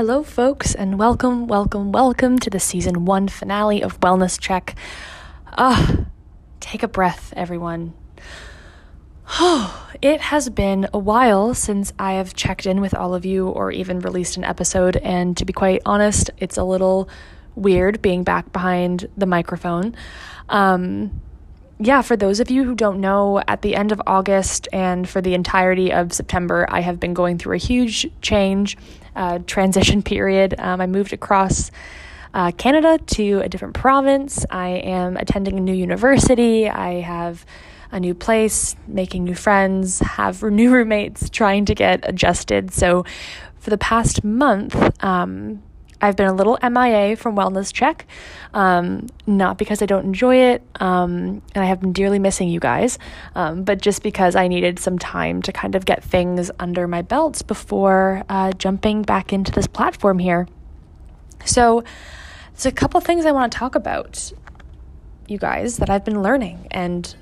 Hello, folks, and welcome, welcome, welcome to the season one finale of Wellness Check. Ah, take a breath, everyone. Oh, it has been a while since I have checked in with all of you or even released an episode, and to be quite honest, it's a little weird being back behind the microphone. Um, yeah, for those of you who don't know, at the end of August and for the entirety of September, I have been going through a huge change, uh, transition period. Um, I moved across uh, Canada to a different province. I am attending a new university. I have a new place, making new friends, have new roommates, trying to get adjusted. So, for the past month, um, I've been a little MIA from Wellness Check, um, not because I don't enjoy it, um, and I have been dearly missing you guys, um, but just because I needed some time to kind of get things under my belts before uh, jumping back into this platform here. So, there's a couple things I want to talk about, you guys, that I've been learning and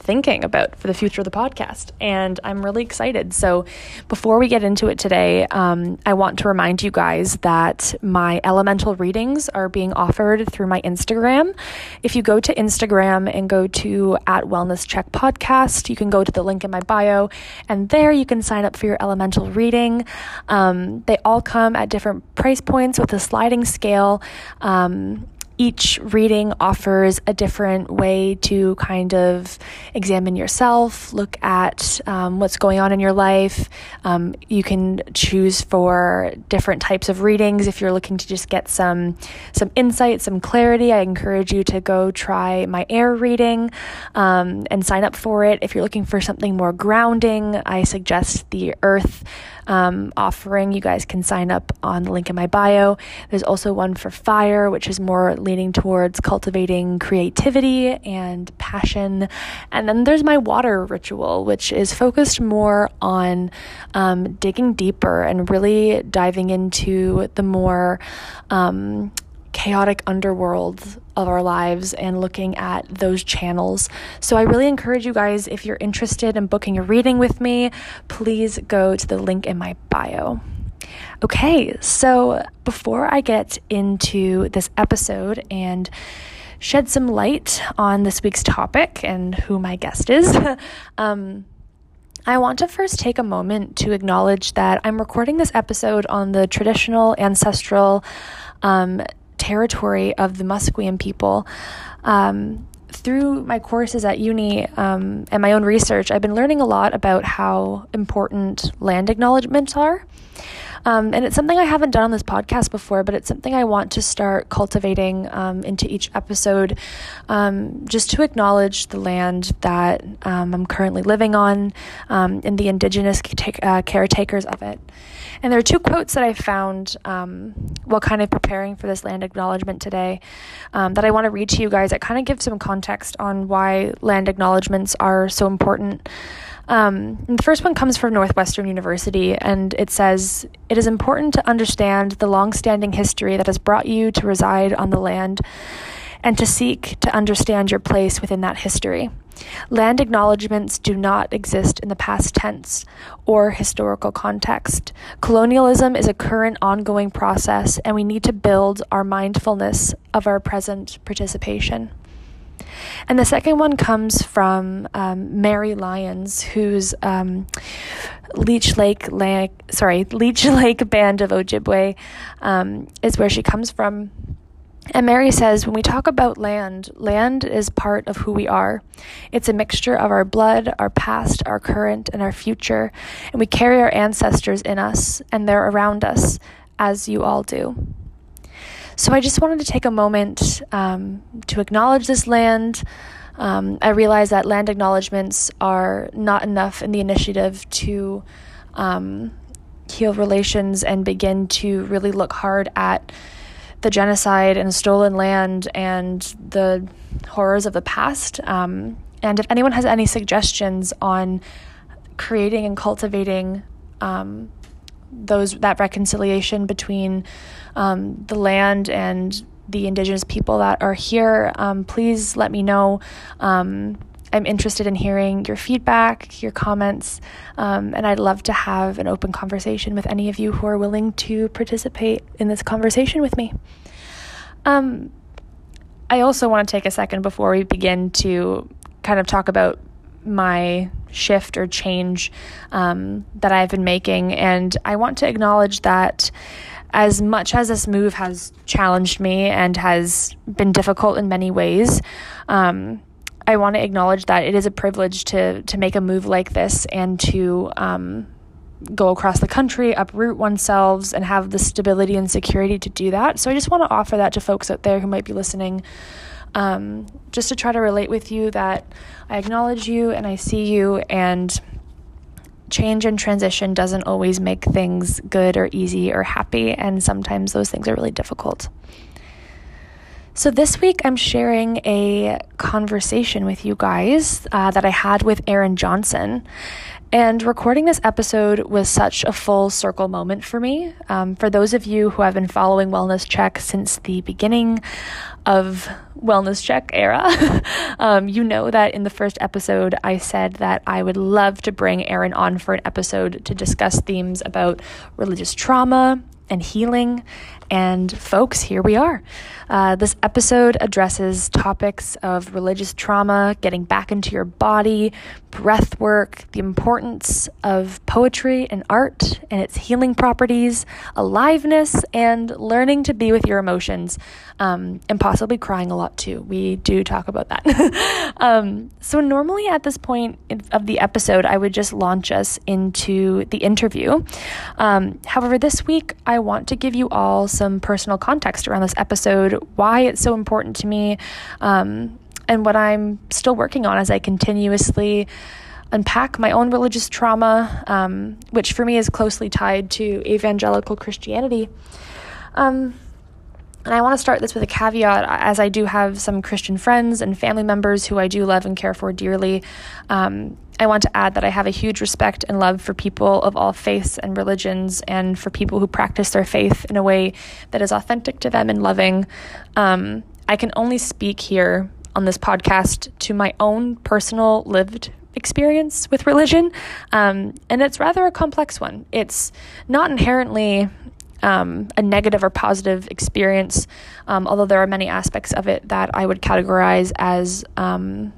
thinking about for the future of the podcast. And I'm really excited. So, before we get into it today, um, I want to remind you guys that my elemental readings are being offered through my Instagram. If you go to Instagram and go to at Wellness Check Podcast, you can go to the link in my bio, and there you can sign up for your elemental reading. Um, they all come at different price points with a sliding scale. Um, each reading offers a different way to kind of examine yourself, look at um, what's going on in your life. Um, you can choose for different types of readings if you're looking to just get some some insight, some clarity. I encourage you to go try my air reading um, and sign up for it. If you're looking for something more grounding, I suggest the Earth um, offering. You guys can sign up on the link in my bio. There's also one for fire, which is more leaning towards cultivating creativity and passion. And then there's my water ritual, which is focused more on um, digging deeper and really diving into the more um, chaotic underworlds of our lives and looking at those channels. So I really encourage you guys if you're interested in booking a reading with me, please go to the link in my bio. Okay, so before I get into this episode and shed some light on this week's topic and who my guest is, um, I want to first take a moment to acknowledge that I'm recording this episode on the traditional ancestral um, territory of the Musqueam people. Um, through my courses at uni um, and my own research, I've been learning a lot about how important land acknowledgements are. Um, and it's something I haven't done on this podcast before, but it's something I want to start cultivating um, into each episode um, just to acknowledge the land that um, I'm currently living on um, and the indigenous uh, caretakers of it. And there are two quotes that I found while kind of preparing for this land acknowledgement today that I want to read to you guys that kind of give some context on why land acknowledgements are so important. Um, the first one comes from Northwestern University, and it says It is important to understand the long standing history that has brought you to reside on the land and to seek to understand your place within that history. Land acknowledgements do not exist in the past tense or historical context. Colonialism is a current ongoing process, and we need to build our mindfulness of our present participation. And the second one comes from um, Mary Lyons, who's um, Leech Lake, Lake, sorry, Leech Lake Band of Ojibwe um, is where she comes from. And Mary says, when we talk about land, land is part of who we are. It's a mixture of our blood, our past, our current, and our future. And we carry our ancestors in us, and they're around us, as you all do. So I just wanted to take a moment um, to acknowledge this land. Um, I realize that land acknowledgements are not enough in the initiative to um, heal relations and begin to really look hard at the genocide and stolen land and the horrors of the past. Um, and if anyone has any suggestions on creating and cultivating um, those that reconciliation between um, the land and the indigenous people that are here, um, please let me know. Um, I'm interested in hearing your feedback, your comments, um, and I'd love to have an open conversation with any of you who are willing to participate in this conversation with me. Um, I also want to take a second before we begin to kind of talk about my shift or change um, that I've been making. And I want to acknowledge that as much as this move has challenged me and has been difficult in many ways, um, I want to acknowledge that it is a privilege to to make a move like this and to um, go across the country, uproot oneself, and have the stability and security to do that. So I just want to offer that to folks out there who might be listening um, just to try to relate with you that I acknowledge you and I see you, and change and transition doesn't always make things good or easy or happy, and sometimes those things are really difficult. So, this week I'm sharing a conversation with you guys uh, that I had with Eryn Johnson. And recording this episode was such a full circle moment for me. Um, for those of you who have been following Wellness Check since the beginning of Wellness Check era, um, you know that in the first episode, I said that I would love to bring Eryn on for an episode to discuss themes about religious trauma and healing. And folks, here we are. Uh, this episode addresses topics of religious trauma, getting back into your body, breath work, the importance of poetry and art and its healing properties, aliveness, and learning to be with your emotions, um, and possibly crying a lot too. We do talk about that. um, so, normally at this point of the episode, I would just launch us into the interview. Um, however, this week, I want to give you all some personal context around this episode why it's so important to me, um, and what I'm still working on as I continuously unpack my own religious trauma, um, which for me is closely tied to evangelical Christianity. Um, and I want to start this with a caveat, as I do have some Christian friends and family members who I do love and care for dearly. Um, I want to add that I have a huge respect and love for people of all faiths and religions, and for people who practice their faith in a way that is authentic to them and loving. Um, I can only speak here on this podcast to my own personal lived experience with religion, um, and it's rather a complex one. It's not inherently um, a negative or positive experience, um, although there are many aspects of it that I would categorize as um,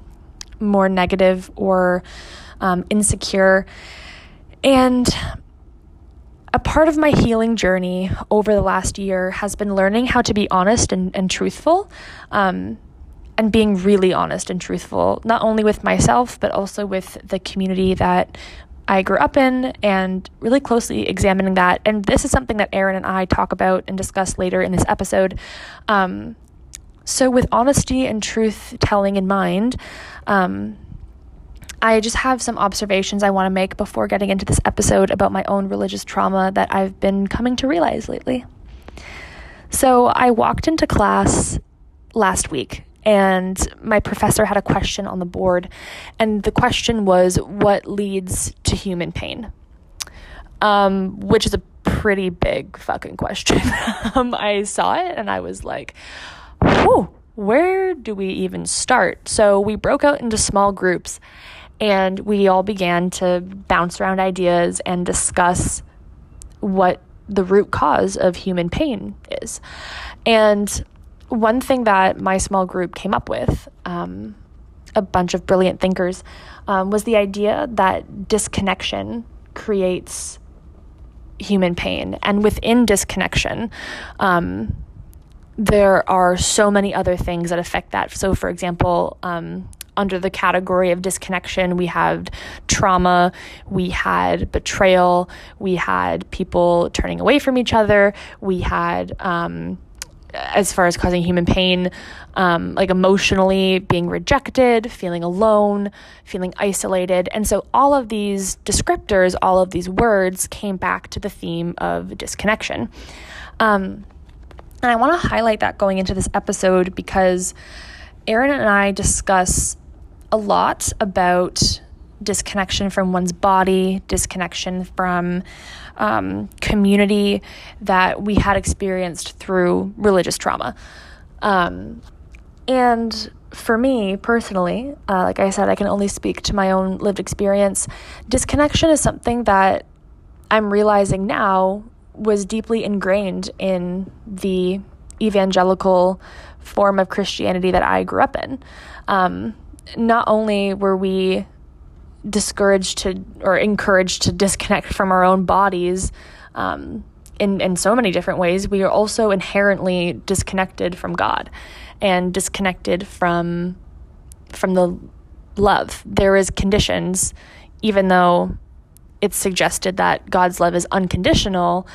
more negative or um, insecure. And a part of my healing journey over the last year has been learning how to be honest and, and truthful. Um, and being really honest and truthful, not only with myself, but also with the community that I grew up in and really closely examining that. And this is something that Eryn and I talk about and discuss later in this episode. Um, so, with honesty and truth telling in mind, um, I just have some observations I want to make before getting into this episode about my own religious trauma that I've been coming to realize lately. So, I walked into class last week and my professor had a question on the board, and the question was, What leads to human pain? Um, which is a pretty big fucking question. um, I saw it and I was like, Whew, where do we even start? So we broke out into small groups and we all began to bounce around ideas and discuss what the root cause of human pain is. And one thing that my small group came up with, um, a bunch of brilliant thinkers, um, was the idea that disconnection creates human pain. And within disconnection, um, there are so many other things that affect that. So, for example, um, under the category of disconnection, we had trauma, we had betrayal, we had people turning away from each other, we had um, as far as causing human pain, um, like emotionally being rejected, feeling alone, feeling isolated. And so all of these descriptors, all of these words came back to the theme of disconnection. Um, and I want to highlight that going into this episode because Eryn and I discuss a lot about disconnection from one's body, disconnection from um, community that we had experienced through religious trauma. Um, and for me personally, uh, like I said, I can only speak to my own lived experience. Disconnection is something that I'm realizing now was deeply ingrained in the evangelical form of Christianity that I grew up in. Um, not only were we discouraged to or encouraged to disconnect from our own bodies um, in, in so many different ways, we are also inherently disconnected from God and disconnected from from the love. There is conditions, even though it's suggested that God's love is unconditional.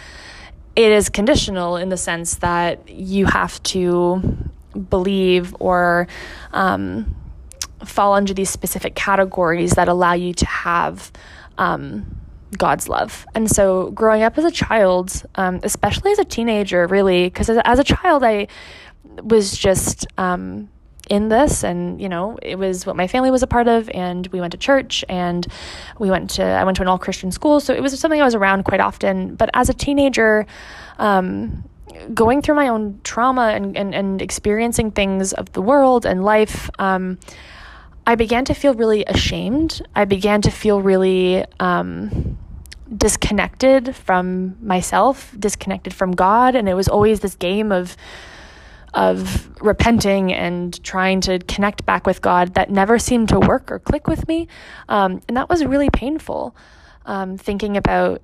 It is conditional in the sense that you have to believe or um, fall under these specific categories that allow you to have um, God's love. And so, growing up as a child, um, especially as a teenager, really, because as, as, a child, I was just um, in this, and you know, it was what my family was a part of, and we went to church, and we went to I went to an all Christian school, so it was something I was around quite often. But as a teenager, um, going through my own trauma and, and, and experiencing things of the world and life, um, I began to feel really ashamed. I began to feel really um, disconnected from myself, disconnected from God, and it was always this game of of repenting and trying to connect back with God that never seemed to work or click with me, um, and that was really painful. Um, thinking about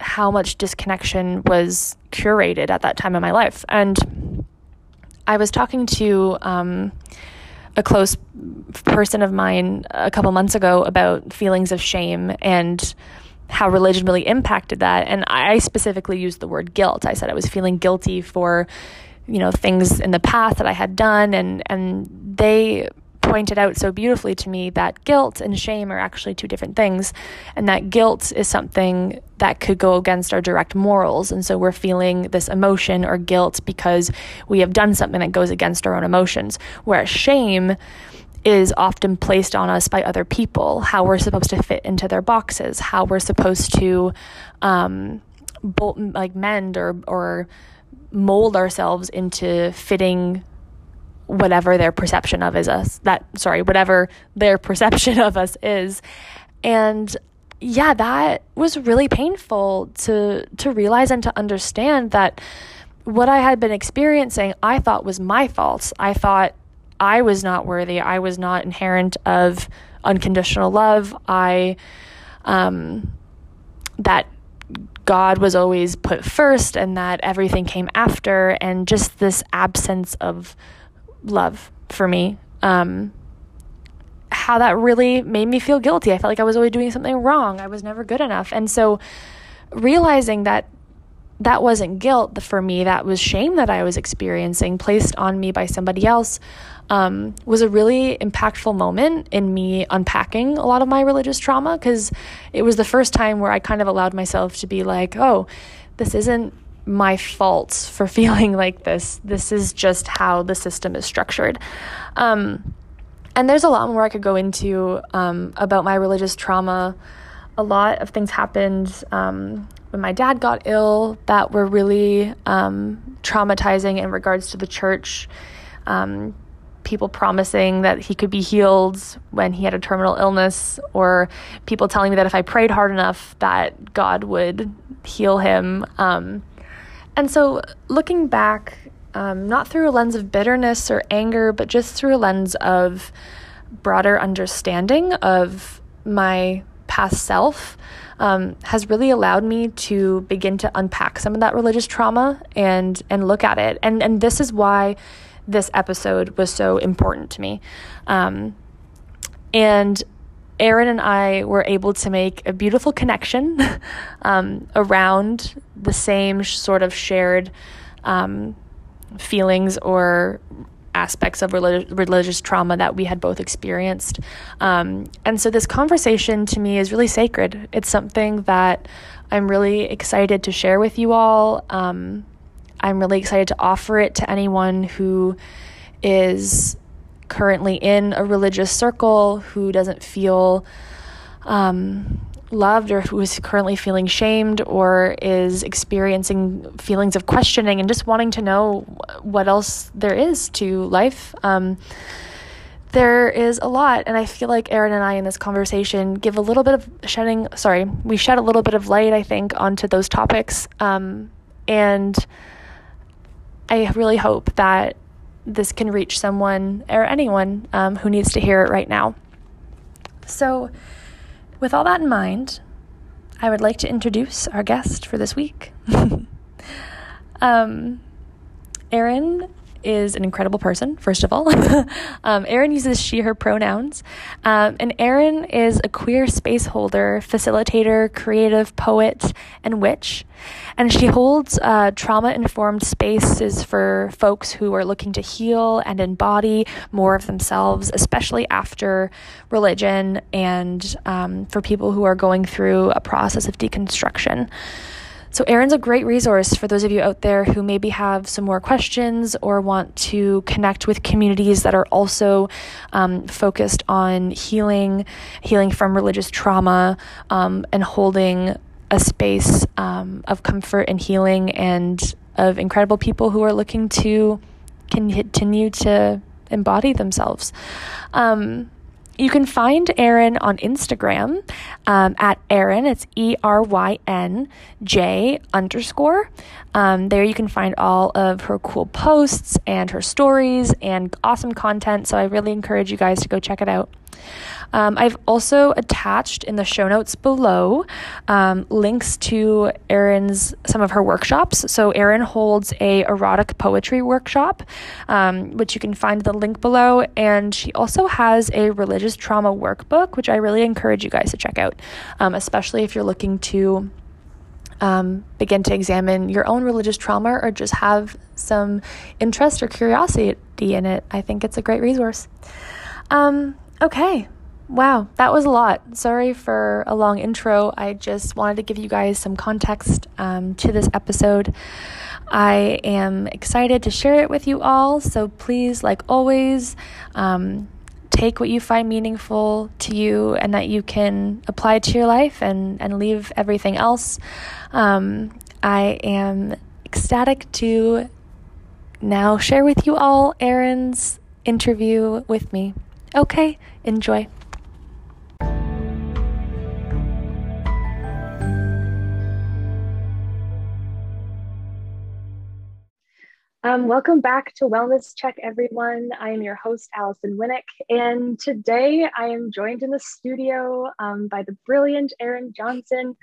how much disconnection was curated at that time in my life, and I was talking to. A close person of mine a couple months ago about feelings of shame and how religion really impacted that. And I specifically used the word guilt. I said I was feeling guilty for, you know, things in the past that I had done. And, and they pointed out so beautifully to me that guilt and shame are actually two different things, and that guilt is something that could go against our direct morals. And so we're feeling this emotion or guilt because we have done something that goes against our own emotions, whereas shame is often placed on us by other people, how we're supposed to fit into their boxes, how we're supposed to um, bolt, like mend or or mold ourselves into fitting whatever their perception of is us that sorry whatever their perception of us is. And yeah that was really painful to to realize and to understand that what i had been experiencing i thought was my fault. I thought i was not worthy. I was not inherent of unconditional love. I um that God was always put first and that everything came after, and just this absence of love for me. Um, how that really made me feel guilty. I felt like I was always doing something wrong. I was never good enough. And so realizing that that wasn't guilt for me, that was shame that I was experiencing placed on me by somebody else, um, was a really impactful moment in me unpacking a lot of my religious trauma because it was the first time where I kind of allowed myself to be like, oh, this isn't my fault for feeling like this. This is just how the system is structured. Um, and there's a lot more I could go into um, about my religious trauma. A lot of things happened um, when my dad got ill that were really um, traumatizing in regards to the church. Um, people promising that he could be healed when he had a terminal illness, or people telling me that if I prayed hard enough, that God would heal him. Um, and so, looking back, um, not through a lens of bitterness or anger, but just through a lens of broader understanding of my past self, um, has really allowed me to begin to unpack some of that religious trauma and and look at it. And and this is why this episode was so important to me. Um, and Eryn and I were able to make a beautiful connection um, around the same sort of shared um, feelings or aspects of relig- religious trauma that we had both experienced. Um, and so this conversation to me is really sacred. It's something that I'm really excited to share with you all. Um, I'm really excited to offer it to anyone who is currently in a religious circle who doesn't feel um, loved or who is currently feeling shamed or is experiencing feelings of questioning and just wanting to know what else there is to life. Um, there is a lot, and I feel like Eryn and I in this conversation give a little bit of shedding. Sorry, we shed a little bit of light, I think, onto those topics, um, and I really hope that this can reach someone or anyone um, who needs to hear it right now. So, with all that in mind, I would like to introduce our guest for this week. um, Eryn is an incredible person, first of all. um, Eryn uses she, her pronouns. Um, and Eryn is a queer space holder, facilitator, creative, poet, and witch. And she holds uh, trauma informed spaces for folks who are looking to heal and embody more of themselves, especially after religion, and um, for people who are going through a process of deconstruction. So, Eryn's a great resource for those of you out there who maybe have some more questions or want to connect with communities that are also um, focused on healing, healing from religious trauma, um, and holding a space um, of comfort and healing and of incredible people who are looking to continue to embody themselves. Um, you can find Eryn on Instagram um, at Eryn. It's E R Y N J underscore. Um, there you can find all of her cool posts and her stories and awesome content. So I really encourage you guys to go check it out. Um, I've also attached in the show notes below um, links to Eryn's some of her workshops. So Eryn holds a erotic poetry workshop, um, which you can find the link below, and she also has a religious trauma workbook, which I really encourage you guys to check out, um, especially if you're looking to. Um, begin to examine your own religious trauma or just have some interest or curiosity in it, I think it's a great resource. Um, okay, Wow, that was a lot. Sorry for a long intro. I just wanted to give you guys some context um, to this episode. I am excited to share it with you all. So please, like always, um, take what you find meaningful to you and that you can apply to your life and, and leave everything else. Um, I am ecstatic to now share with you all Eryn's interview with me. Okay, enjoy. Um, welcome back to Wellness Check, everyone. I am your host, Allison Winnick, and today I am joined in the studio um, by the brilliant Eryn Johnson.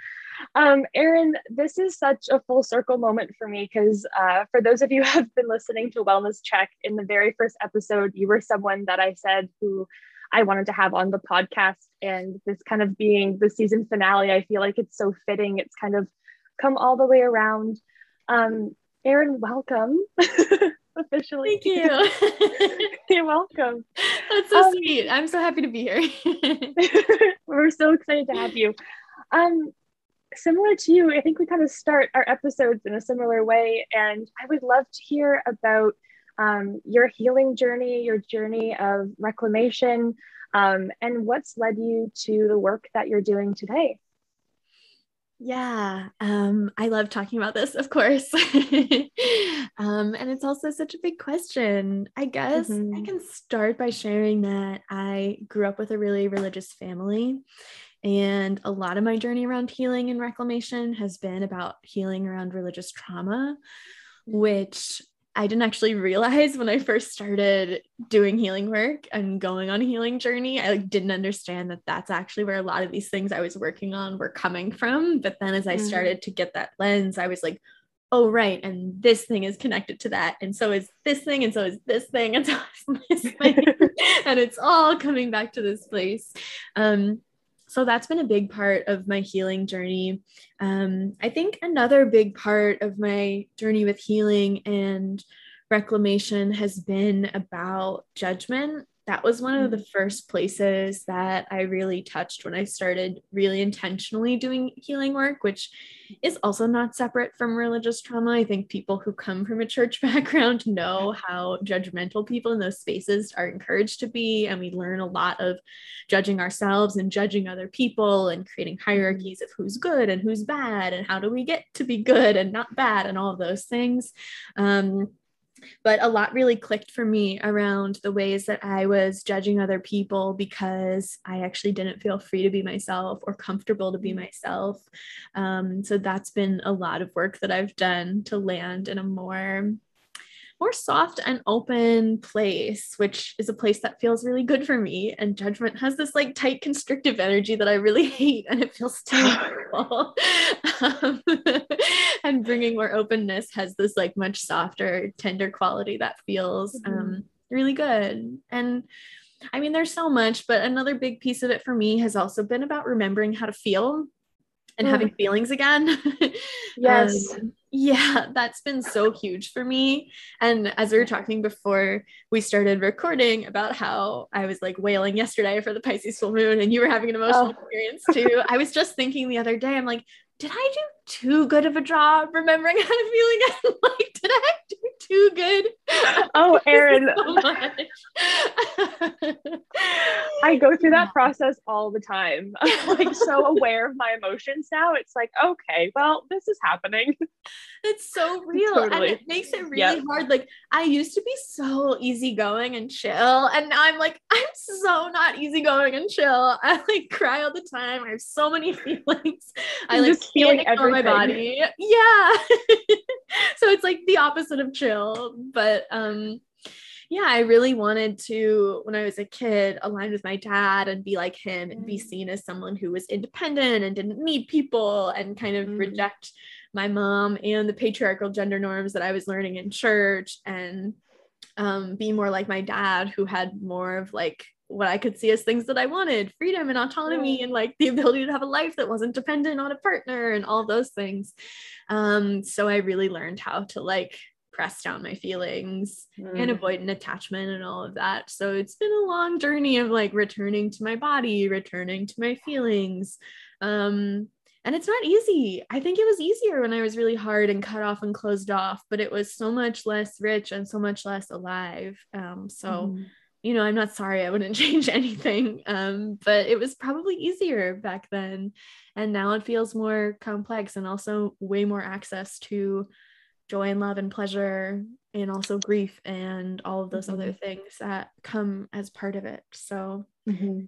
Um, this is such a full circle moment for me because uh, for those of you who have been listening to Wellness Check in the very first episode, you were someone that I said who I wanted to have on the podcast, and this kind of being the season finale, I feel like it's so fitting. It's kind of come all the way around. Um, Eryn, welcome officially. Thank you. You're welcome. That's so um, sweet. I'm so happy to be here. we're so excited to have you. Um, similar to you, I think we kind of start our episodes in a similar way, and I would love to hear about um, your healing journey, your journey of reclamation, um, and what's led you to the work that you're doing today. Yeah, um, I love talking about this, of course. um, and it's also such a big question. I guess mm-hmm. I can start by sharing that I grew up with a really religious family. And a lot of my journey around healing and reclamation has been about healing around religious trauma, which I didn't actually realize when I first started doing healing work and going on a healing journey. I like didn't understand that that's actually where a lot of these things I was working on were coming from. But then as I mm-hmm. started to get that lens, I was like, oh right, and this thing is connected to that, and so is this thing, and so is this thing, and so is this thing, and it's all coming back to this place. Um, so that's been a big part of my healing journey. Um, I think another big part of my journey with healing and reclamation has been about judgment that was one of the mm. first places that I really touched when I started really intentionally doing healing work, which is also not separate from religious trauma. I think people who come from a church background know how judgmental people in those spaces are encouraged to be. And we learn a lot of judging ourselves and judging other people and creating mm-hmm. hierarchies of who's good and who's bad and how do we get to be good and not bad and all of those things. Um, but a lot really clicked for me around the ways that I was judging other people because I actually didn't feel free to be myself or comfortable to be mm. myself. Um, so that's been a lot of work that I've done to land in a more more soft and open place, which is a place that feels really good for me. And judgment has this like tight, constrictive energy that I really hate, and it feels terrible. um, and bringing more openness has this like much softer, tender quality that feels mm-hmm. um, really good. And I mean, there's so much, but another big piece of it for me has also been about remembering how to feel and mm. having feelings again. yes. um, yeah, that's been so huge for me. And as we were talking before we started recording about how I was like wailing yesterday for the Pisces full moon and you were having an emotional oh. experience too, I was just thinking the other day, I'm like, did I do too good of a job remembering how to feel again? like, did I do too good? Oh, Eryn. so I go through that process all the time. I'm like so aware of my emotions now. It's like, okay, well, this is happening. It's so real. Totally. And it makes it really yep. hard. Like I used to be so easygoing and chill. And now I'm like, I'm so not easygoing and chill. I like cry all the time. I have so many feelings. I like feeling everything. my body. Yeah. so it's like the opposite of chill. But um yeah, I really wanted to, when I was a kid, align with my dad and be like him and be mm. seen as someone who was independent and didn't need people and kind of mm. reject my mom and the patriarchal gender norms that I was learning in church and um, be more like my dad, who had more of like what I could see as things that I wanted freedom and autonomy yeah. and like the ability to have a life that wasn't dependent on a partner and all those things. Um, so I really learned how to like press down my feelings mm. and avoid an attachment and all of that. So it's been a long journey of like returning to my body, returning to my feelings. Um, and it's not easy. I think it was easier when I was really hard and cut off and closed off, but it was so much less rich and so much less alive. Um, so, mm. You know, I'm not sorry. I wouldn't change anything. Um, but it was probably easier back then. And now it feels more complex and also way more access to joy and love and pleasure and also grief and all of those mm-hmm. other things that come as part of it so mm-hmm.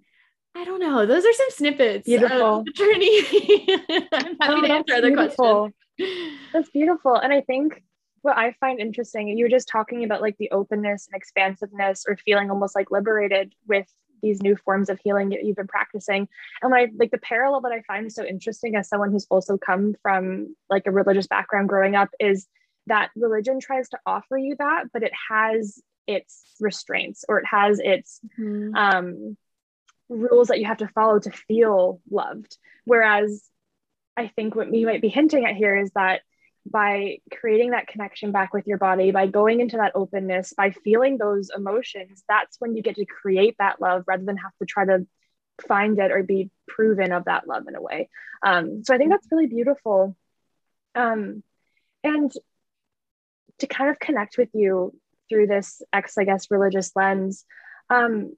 i don't know those are some snippets beautiful. of the journey i'm happy oh, to answer other beautiful. questions that's beautiful and i think what i find interesting you were just talking about like the openness and expansiveness or feeling almost like liberated with these new forms of healing that you've been practicing and I like the parallel that i find so interesting as someone who's also come from like a religious background growing up is that religion tries to offer you that, but it has its restraints or it has its mm-hmm. um, rules that you have to follow to feel loved. Whereas I think what we might be hinting at here is that by creating that connection back with your body, by going into that openness, by feeling those emotions, that's when you get to create that love rather than have to try to find it or be proven of that love in a way. Um, so I think that's really beautiful. Um, and to kind of connect with you through this ex, I guess, religious lens. Um,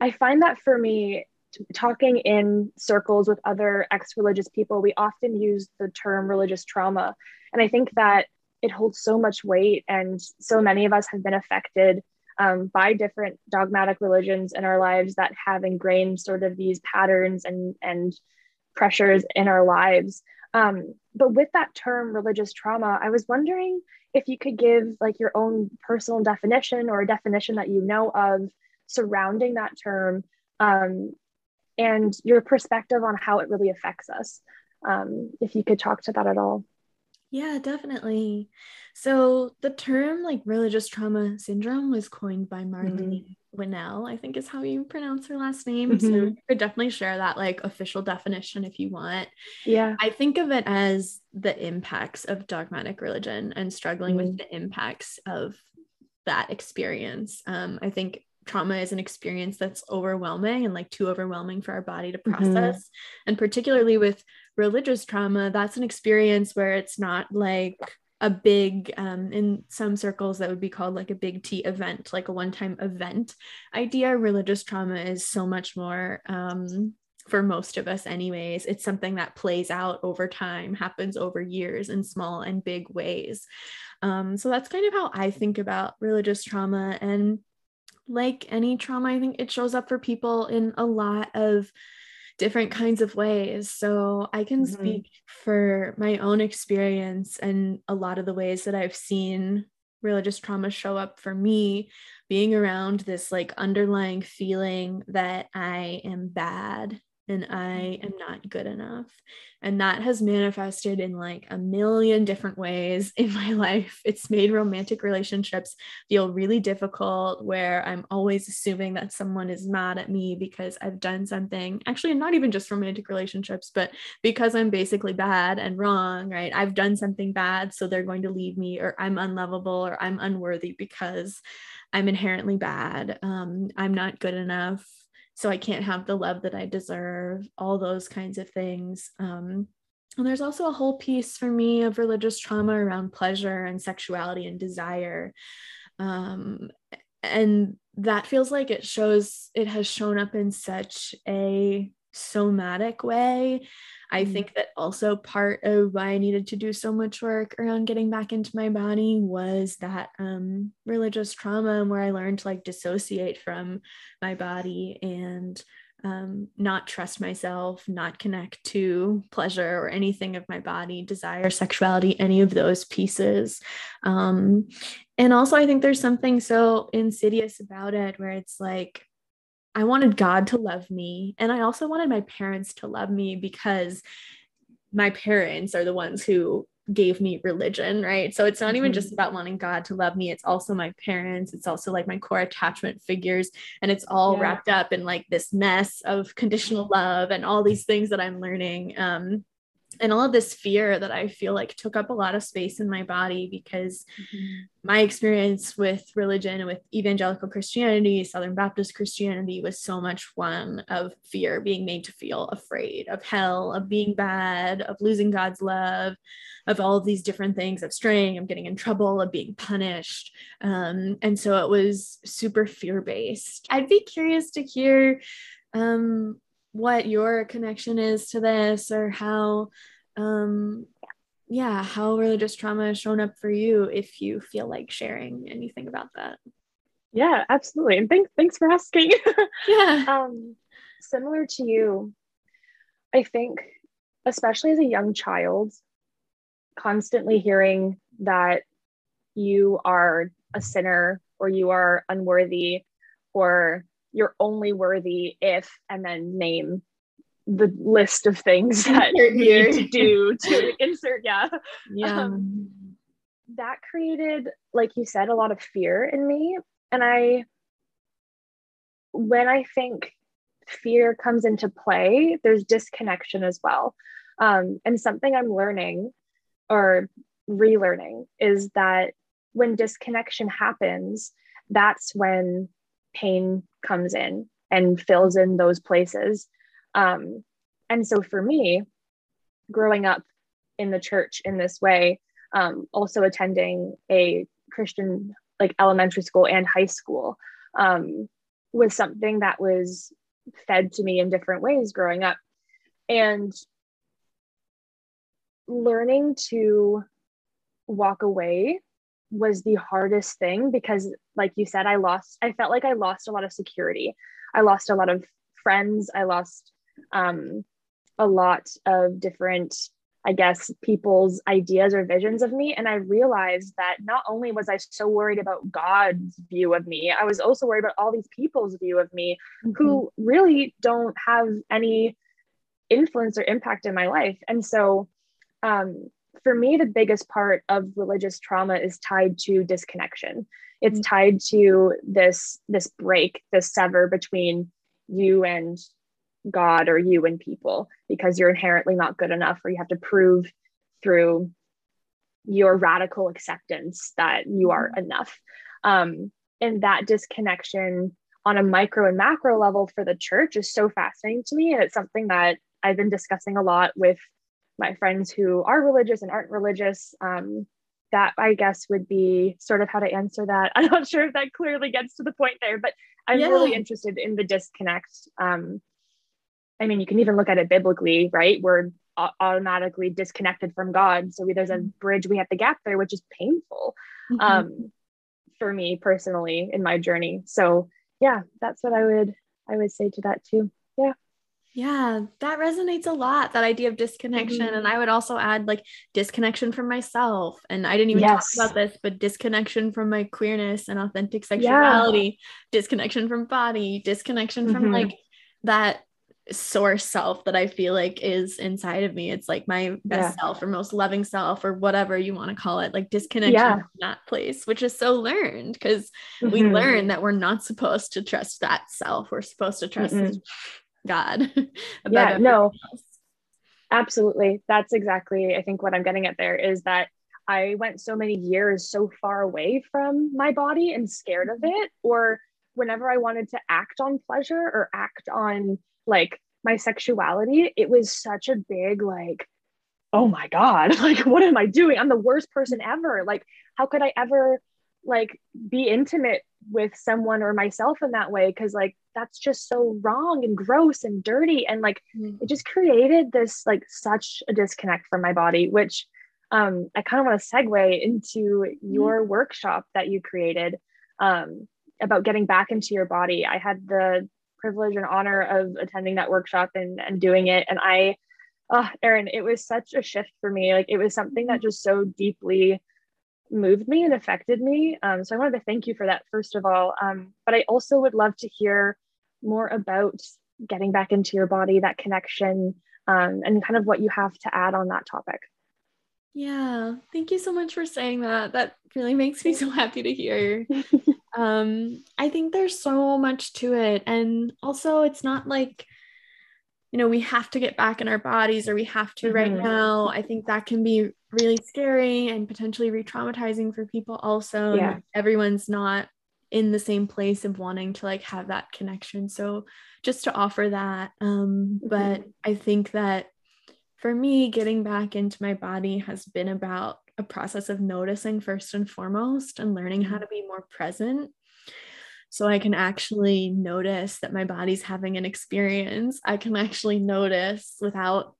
I find that for me, talking in circles with other ex religious people, we often use the term religious trauma. And I think that it holds so much weight, and so many of us have been affected um, by different dogmatic religions in our lives that have ingrained sort of these patterns and, and pressures in our lives. Um, but with that term religious trauma, I was wondering if you could give like your own personal definition or a definition that you know of surrounding that term um, and your perspective on how it really affects us. Um, if you could talk to that at all. Yeah, definitely. So the term like religious trauma syndrome was coined by Marlene mm-hmm. Winell, I think is how you pronounce her last name. Mm-hmm. So you could definitely share that like official definition if you want. Yeah. I think of it as the impacts of dogmatic religion and struggling mm-hmm. with the impacts of that experience. Um, I think trauma is an experience that's overwhelming and like too overwhelming for our body to mm-hmm. process. Mm-hmm. And particularly with religious trauma, that's an experience where it's not like a big, um, in some circles, that would be called like a big T event, like a one time event idea. Religious trauma is so much more. Um, for most of us anyways it's something that plays out over time happens over years in small and big ways um, so that's kind of how i think about religious trauma and like any trauma i think it shows up for people in a lot of different kinds of ways so i can mm-hmm. speak for my own experience and a lot of the ways that i've seen religious trauma show up for me being around this like underlying feeling that i am bad and I am not good enough. And that has manifested in like a million different ways in my life. It's made romantic relationships feel really difficult, where I'm always assuming that someone is mad at me because I've done something. Actually, not even just romantic relationships, but because I'm basically bad and wrong, right? I've done something bad, so they're going to leave me, or I'm unlovable, or I'm unworthy because I'm inherently bad. Um, I'm not good enough so I can't have the love that I deserve, all those kinds of things. Um, and there's also a whole piece for me of religious trauma around pleasure and sexuality and desire. Um, and that feels like it shows, it has shown up in such a somatic way I mm-hmm. think that also part of why I needed to do so much work around getting back into my body was that um, religious trauma where I learned to like dissociate from my body and um, not trust myself, not connect to pleasure or anything of my body, desire, sexuality, any of those pieces. Um, and also, I think there's something so insidious about it where it's like, I wanted God to love me. And I also wanted my parents to love me because my parents are the ones who gave me religion, right? So it's not even just mm-hmm. about wanting God to love me. It's also my parents. It's also like my core attachment figures. And it's all yeah. wrapped up in like this mess of conditional love and all these things that I'm learning. Um, and all of this fear that I feel like took up a lot of space in my body because mm-hmm. my experience with religion with evangelical Christianity, Southern Baptist Christianity was so much one of fear, being made to feel afraid of hell, of being bad, of losing God's love, of all of these different things, of straying, of getting in trouble, of being punished. Um, and so it was super fear based. I'd be curious to hear um, what your connection is to this or how um yeah how religious trauma has shown up for you if you feel like sharing anything about that. Yeah absolutely. And thanks thanks for asking. Yeah. Um similar to you i think especially as a young child constantly hearing that you are a sinner or you are unworthy or you're only worthy if and then name the list of things that you need to do to insert yeah. Yeah. Um, that created like you said a lot of fear in me. And i when i think fear comes into play there's disconnection as well. Um, and something i'm learning or relearning is that when disconnection happens that's when pain comes in and fills in those places. Um, and so for me, growing up in the church in this way, um, also attending a Christian like elementary school and high school um, was something that was fed to me in different ways growing up. And learning to walk away was the hardest thing because like you said i lost i felt like i lost a lot of security. I lost a lot of friends. I lost um, a lot of different i guess people's ideas or visions of me. And i realized that not only was i so worried about god's view of me i was also worried about all these people's view of me mm-hmm. who really don't have any influence or impact in my life. And so um, for me, the biggest part of religious trauma is tied to disconnection. It's mm-hmm. tied to this this break, this sever between you and God or you and people because you're inherently not good enough, or you have to prove through your radical acceptance that you are mm-hmm. enough. Um, and that disconnection on a micro and macro level for the church is so fascinating to me. And it's something that I've been discussing a lot with my friends who are religious and aren't religious. Um, that I guess would be sort of how to answer that. I'm not sure if that clearly gets to the point there, but I'm yeah. really interested in the disconnect um, I mean, you can even look at it biblically, right? We're automatically disconnected from God. So we, there's a mm-hmm. bridge we have to gap there, which is painful mm-hmm. um, for me personally in my journey. So yeah, that's what I would I would say to that too. Yeah. That resonates a lot. That idea of disconnection. Mm-hmm. And I would also add like disconnection from myself. And I didn't even yes. talk about this, but disconnection from my queerness and authentic sexuality, yeah. disconnection from body, disconnection mm-hmm. from like that source self that I feel like is inside of me. It's like my best yeah. self or most loving self or whatever you want to call it, like disconnection yeah. from that place, which is so learned because mm-hmm. we learn that we're not supposed to trust that self. We're supposed to trust. God. yeah, no. Else. Absolutely. That's exactly I think what I'm getting at there is that I went so many years so far away from my body and scared of mm-hmm. it or whenever I wanted to act on pleasure or act on like my sexuality, it was such a big like, oh my God, like what am I doing? I'm the worst person ever. Like, how could I ever like be intimate with someone or myself in that way? Cause like that's just so wrong and gross and dirty. And like mm-hmm. it just created this like such a disconnect from my body, which um I kind of want to segue into mm-hmm. your workshop that you created um about getting back into your body. I had the privilege and honor of attending that workshop and, and doing it. And I, oh, Eryn, it was such a shift for me. Like it was something that just so deeply moved me and affected me. Um, so I wanted to thank you for that, first of all. Um, but I also would love to hear more about getting back into your body, that connection, um, and kind of what you have to add on that topic. Yeah, thank you so much for saying that. That really makes me so happy to hear. um, I think there's so much to it. And also, it's not like, you know, we have to get back in our bodies or we have to mm-hmm. right now. I think that can be really scary and potentially re traumatizing for people, also. Yeah. Everyone's not in the same place of wanting to like have that connection. So, just to offer that. Um, mm-hmm. But I think that for me, getting back into my body has been about a process of noticing first and foremost and learning how mm-hmm. to be more present. So I can actually notice that my body's having an experience. I can actually notice without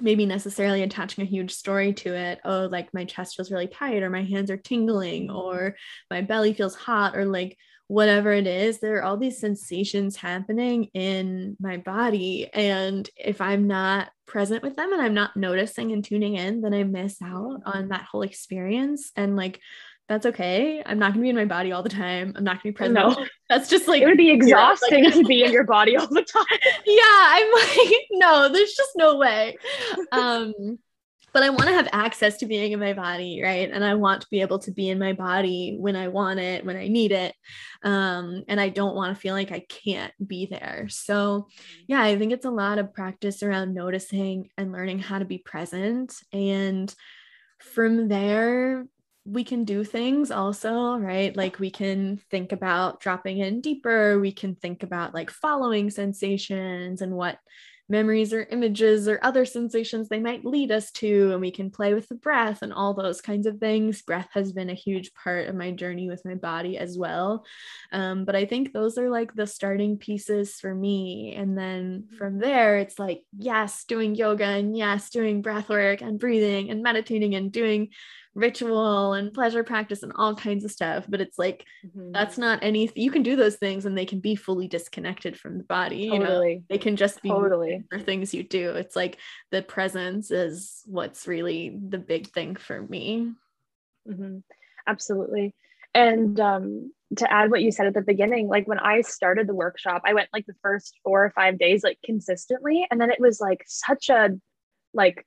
maybe necessarily attaching a huge story to it. Oh, like my chest feels really tight, or my hands are tingling, mm-hmm. or my belly feels hot, or like whatever it is, there are all these sensations happening in my body. And if I'm not present with them and I'm not noticing and tuning in, then I miss out on that whole experience. And like, that's okay. I'm not gonna be in my body all the time. I'm not gonna be present. No. That's just like it would be exhausting like, to be in your body all the time. yeah, I'm like, no, there's just no way. Um, but I want to have access to being in my body, right? And I want to be able to be in my body when I want it, when I need it. Um, and I don't want to feel like I can't be there. So, yeah, I think it's a lot of practice around noticing and learning how to be present. And from there, we can do things also, right? Like we can think about dropping in deeper. We can think about like following sensations and what memories or images or other sensations they might lead us to. And we can play with the breath and all those kinds of things. Breath has been a huge part of my journey with my body as well. Um, but I think those are like the starting pieces for me. And then from there, it's like, yes, doing yoga and yes, doing breath work and breathing and meditating and doing ritual and pleasure practice and all kinds of stuff but it's like mm-hmm. that's not anything you can do those things and they can be fully disconnected from the body totally. you know they can just be totally for things you do it's like the presence is what's really the big thing for me mm-hmm. absolutely and um to add what you said at the beginning like when i started the workshop i went like the first four or five days like consistently and then it was like such a like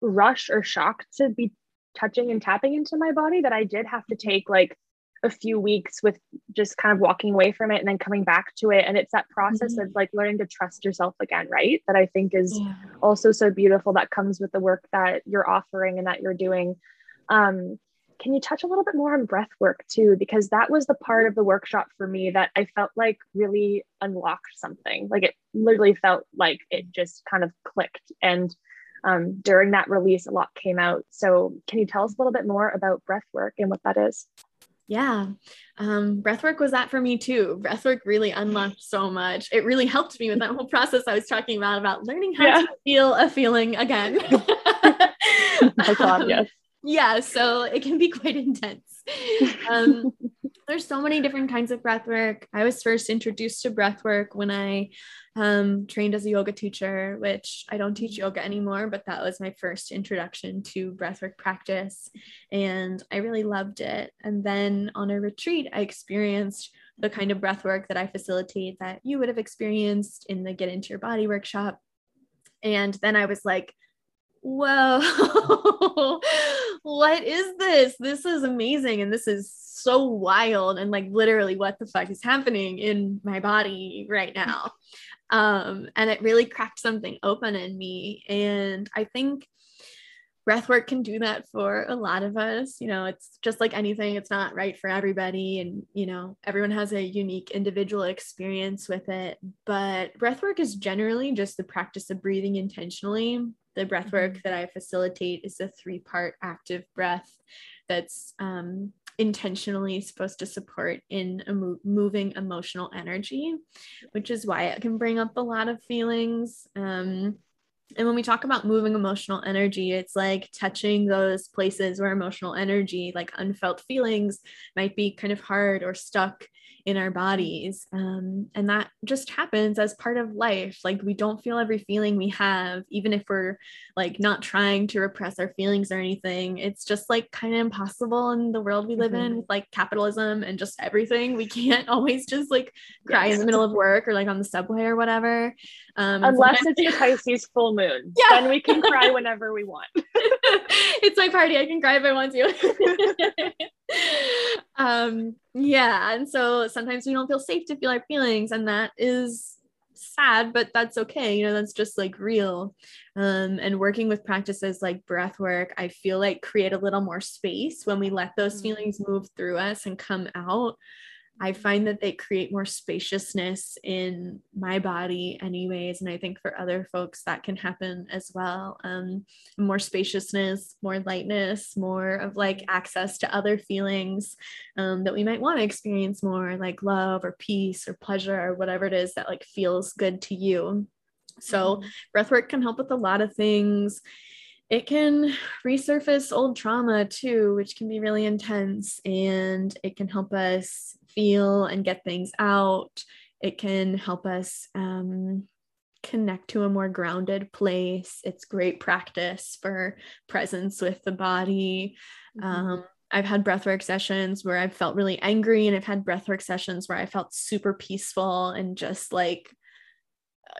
rush or shock to be touching and tapping into my body that I did have to take like a few weeks with just kind of walking away from it and then coming back to it. And it's that process mm-hmm. of like learning to trust yourself again, right? That I think is yeah. also so beautiful that comes with the work that you're offering and that you're doing. Um, can you touch a little bit more on breath work too? Because that was the part of the workshop for me that I felt like really unlocked something. Like it literally felt like it just kind of clicked. And um, during that release, a lot came out. So, can you tell us a little bit more about breath work and what that is? Yeah. Um, breathwork was that for me too. Breathwork really unlocked so much. It really helped me with that whole process I was talking about, about learning how yeah. to feel a feeling again. oh God, um, yes. Yeah. So it can be quite intense. Um, there's so many different kinds of breath work. I was first introduced to breath work when I um, trained as a yoga teacher, which I don't teach yoga anymore, but that was my first introduction to breathwork practice. And I really loved it. And then on a retreat, I experienced the kind of breath work that I facilitate that you would have experienced in the Get Into Your Body workshop. And then I was like, whoa, what is this? This is amazing. And this is so wild. And like, literally, what the fuck is happening in my body right now? Um, and it really cracked something open in me. And I think breath work can do that for a lot of us. You know, it's just like anything, it's not right for everybody. And, you know, everyone has a unique individual experience with it. But breath work is generally just the practice of breathing intentionally the breath work mm-hmm. that I facilitate is a three part active breath that's um, intentionally supposed to support in a mo- moving emotional energy, which is why it can bring up a lot of feelings. Um, and when we talk about moving emotional energy, it's like touching those places where emotional energy, like unfelt feelings, might be kind of hard or stuck in our bodies. Um, and that just happens as part of life. Like we don't feel every feeling we have, even if we're like not trying to repress our feelings or anything. It's just like kind of impossible in the world we live mm-hmm. in with like capitalism and just everything. We can't always just like cry yes. in the middle of work or like on the subway or whatever. Um, Unless it's the Pisces full moon. Yeah. Then we can cry whenever we want. it's my party. I can cry if I want to. Um, yeah. And so sometimes we don't feel safe to feel our feelings, and that is sad, but that's okay. You know, that's just like real. Um, and working with practices like breath work, I feel like create a little more space when we let those mm. feelings move through us and come out. I find that they create more spaciousness in my body, anyways. And I think for other folks, that can happen as well. Um, more spaciousness, more lightness, more of like access to other feelings um, that we might want to experience more, like love or peace or pleasure or whatever it is that like feels good to you. So, mm-hmm. breathwork can help with a lot of things it can resurface old trauma too, which can be really intense and it can help us feel and get things out. It can help us um, connect to a more grounded place. It's great practice for presence with the body. Mm-hmm. Um, I've had breathwork sessions where I've felt really angry, and I've had breathwork sessions where I felt super peaceful and just like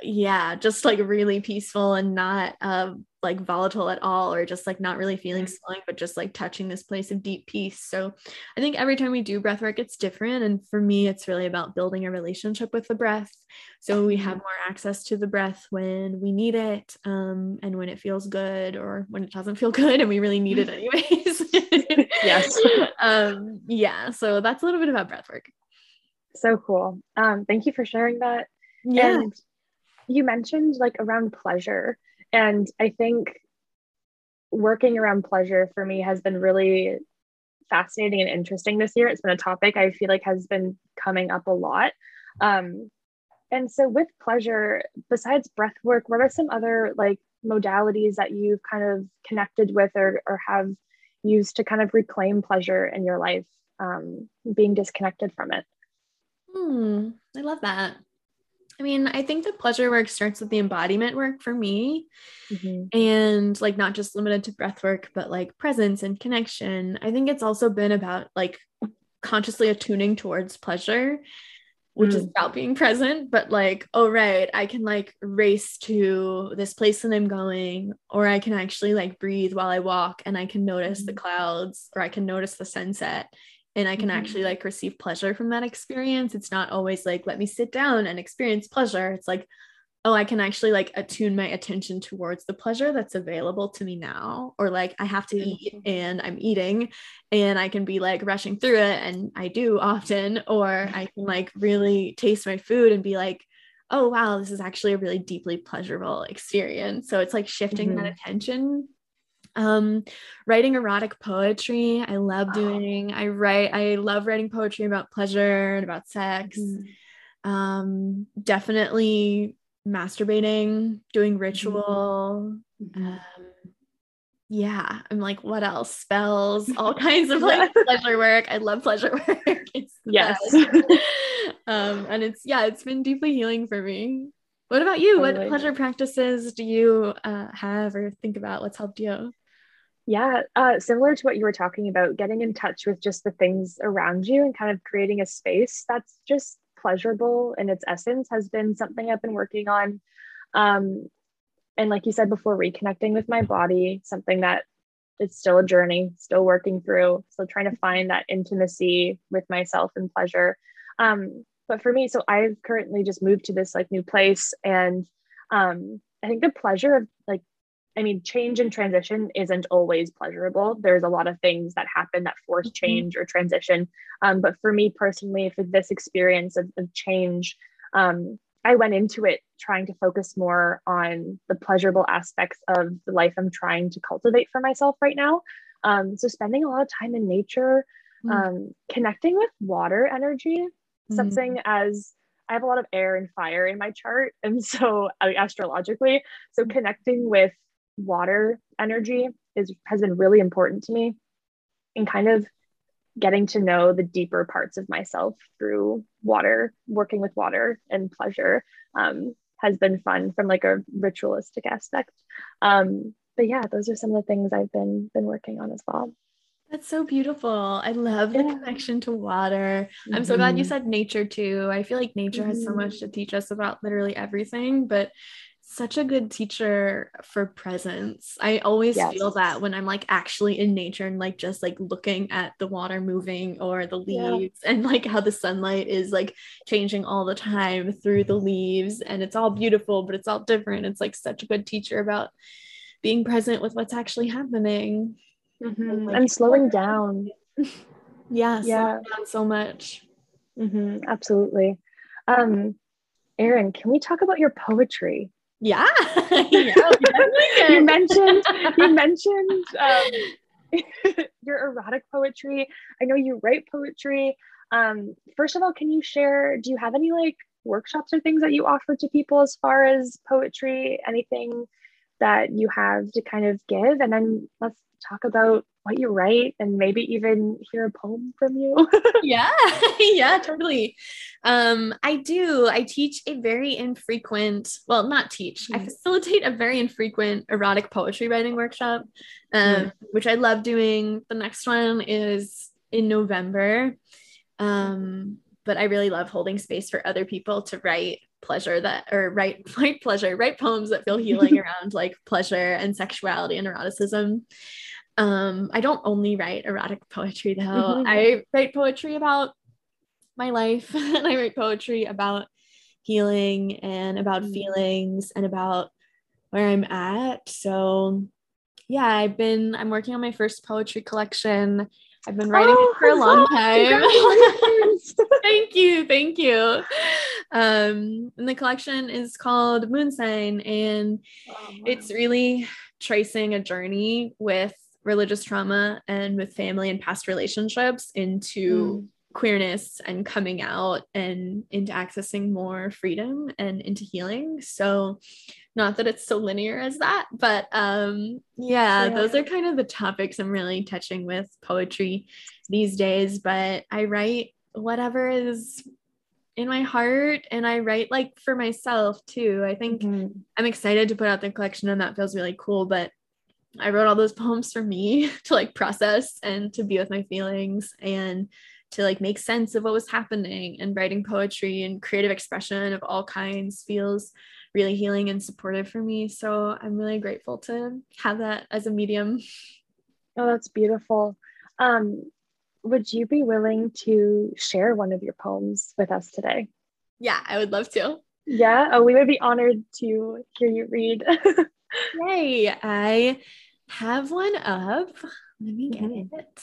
yeah, just like really peaceful and not uh, like volatile at all, or just like not really feeling swelling, but just like touching this place of deep peace. So I think every time we do breath work, it's different. And for me, it's really about building a relationship with the breath. So we have mm-hmm. more access to the breath when we need it um, and when it feels good or when it doesn't feel good and we really need it anyways. yes. um, yeah. So that's a little bit about breath work. So cool. Um, thank you for sharing that. Yeah. And you mentioned like around pleasure and i think working around pleasure for me has been really fascinating and interesting this year. It's been a topic i feel like has been coming up a lot. Um, and so with pleasure besides breath work what are some other like modalities that you've kind of connected with or, or have used to kind of reclaim pleasure in your life um, being disconnected from it? Hmm i love that I mean, I think the pleasure work starts with the embodiment work for me. Mm-hmm. And like not just limited to breath work, but like presence and connection. I think it's also been about like consciously attuning towards pleasure, which mm. is about being present, but like, oh, right, I can like race to this place that I'm going, or I can actually like breathe while I walk and I can notice mm. the clouds or I can notice the sunset and I can mm-hmm. actually like receive pleasure from that experience. It's not always like, let me sit down and experience pleasure. It's like, oh, I can actually like attune my attention towards the pleasure that's available to me now. Or like, I have to eat and I'm eating and I can be like rushing through it. And I do often. Or I can like really taste my food and be like, oh, wow, this is actually a really deeply pleasurable experience. So it's like shifting mm-hmm. that attention Um, writing erotic poetry, I love doing. I write, I love writing poetry about pleasure and about sex. Mm-hmm. Um, definitely masturbating, doing mm-hmm. ritual. Mm-hmm. Um, yeah, I'm like, what else? Spells, all kinds of like pleasure work. I love pleasure work. It's yes. um, and it's yeah, it's been deeply healing for me. What about you? Totally. What pleasure practices do you uh, have or think about? What's helped you? Yeah, uh, similar to what you were talking about, getting in touch with just the things around you and kind of creating a space that's just pleasurable in its essence has been something I've been working on. Um, and like you said before, reconnecting with my body, something that it's still a journey, still working through. So trying to find that intimacy with myself and pleasure. Um, but for me, so I've currently just moved to this like new place, and um, I think the pleasure of like, I mean, change and transition isn't always pleasurable. There's a lot of things that happen that force mm-hmm. change or transition. Um, but for me personally, for this experience of, of change, um, I went into it trying to focus more on the pleasurable aspects of the life I'm trying to cultivate for myself right now. Um, so spending a lot of time in nature, mm. um, connecting with water energy, mm. something as I have a lot of air and fire in my chart, and so astrologically, so mm. connecting with water energy is has been really important to me, and kind of getting to know the deeper parts of myself through water, working with water and pleasure um, has been fun from like a ritualistic aspect. Um, but yeah, those are some of the things I've been been working on as well. That's so beautiful. I love the yeah. connection to water. Mm-hmm. I'm so glad you mm-hmm. said nature too. I feel like nature mm-hmm. has so much mm-hmm. to teach us about literally everything, but such a good teacher for presence. I always yes. feel that when I'm like actually in nature and like just like looking at the water moving or the leaves yeah. and like how the sunlight is like changing all the time through the leaves and it's all beautiful, but it's all different. It's like such a good teacher about being present with what's actually happening mm-hmm. and, like, and, slowing down. yeah, yeah, down so much. Mm-hmm. Absolutely. Um, Eryn, can we talk about your poetry? Yeah. yeah you mentioned you mentioned um, your erotic poetry. I know you write poetry. Um, first of all, can you share? Do you have any like workshops or things that you offer to people as far as poetry? Anything that you have to kind of give? And then let's talk about what you write and maybe even hear a poem from you. yeah, yeah, totally. Um, I do. I teach a very infrequent, well, not teach, mm-hmm. I facilitate a very infrequent erotic poetry writing workshop, um, mm-hmm. which I love doing. The next one is in November. Um, but I really love holding space for other people to write pleasure that or write write pleasure write poems that feel healing around like pleasure and sexuality and eroticism um, I don't only write erotic poetry though. Mm-hmm. I write poetry about my life and I write poetry about healing and about mm-hmm. feelings and about where I'm at. So yeah, I've been I'm working on my first poetry collection. I've been writing oh, it for a long time. thank you, thank you. Um, and the collection is called Moon Sign, and oh, it's really tracing a journey with religious trauma and with family and past relationships into mm. queerness and coming out and into accessing more freedom and into healing. So not that it's so linear as that, but um yeah, yeah, those are kind of the topics I'm really touching with poetry these days, but I write whatever is in my heart and I write like for myself too. I think mm-hmm. I'm excited to put out the collection and that feels really cool, but I wrote all those poems for me to like process and to be with my feelings and to like make sense of what was happening. And writing poetry and creative expression of all kinds feels really healing and supportive for me. So i'm really grateful to have that as a medium. Oh that's beautiful. Um would you be willing to share one of your poems with us today? Yeah i would love to. Yeah? Oh we would be honored to hear you read Yay! I have one up. Let me get mm-hmm. it.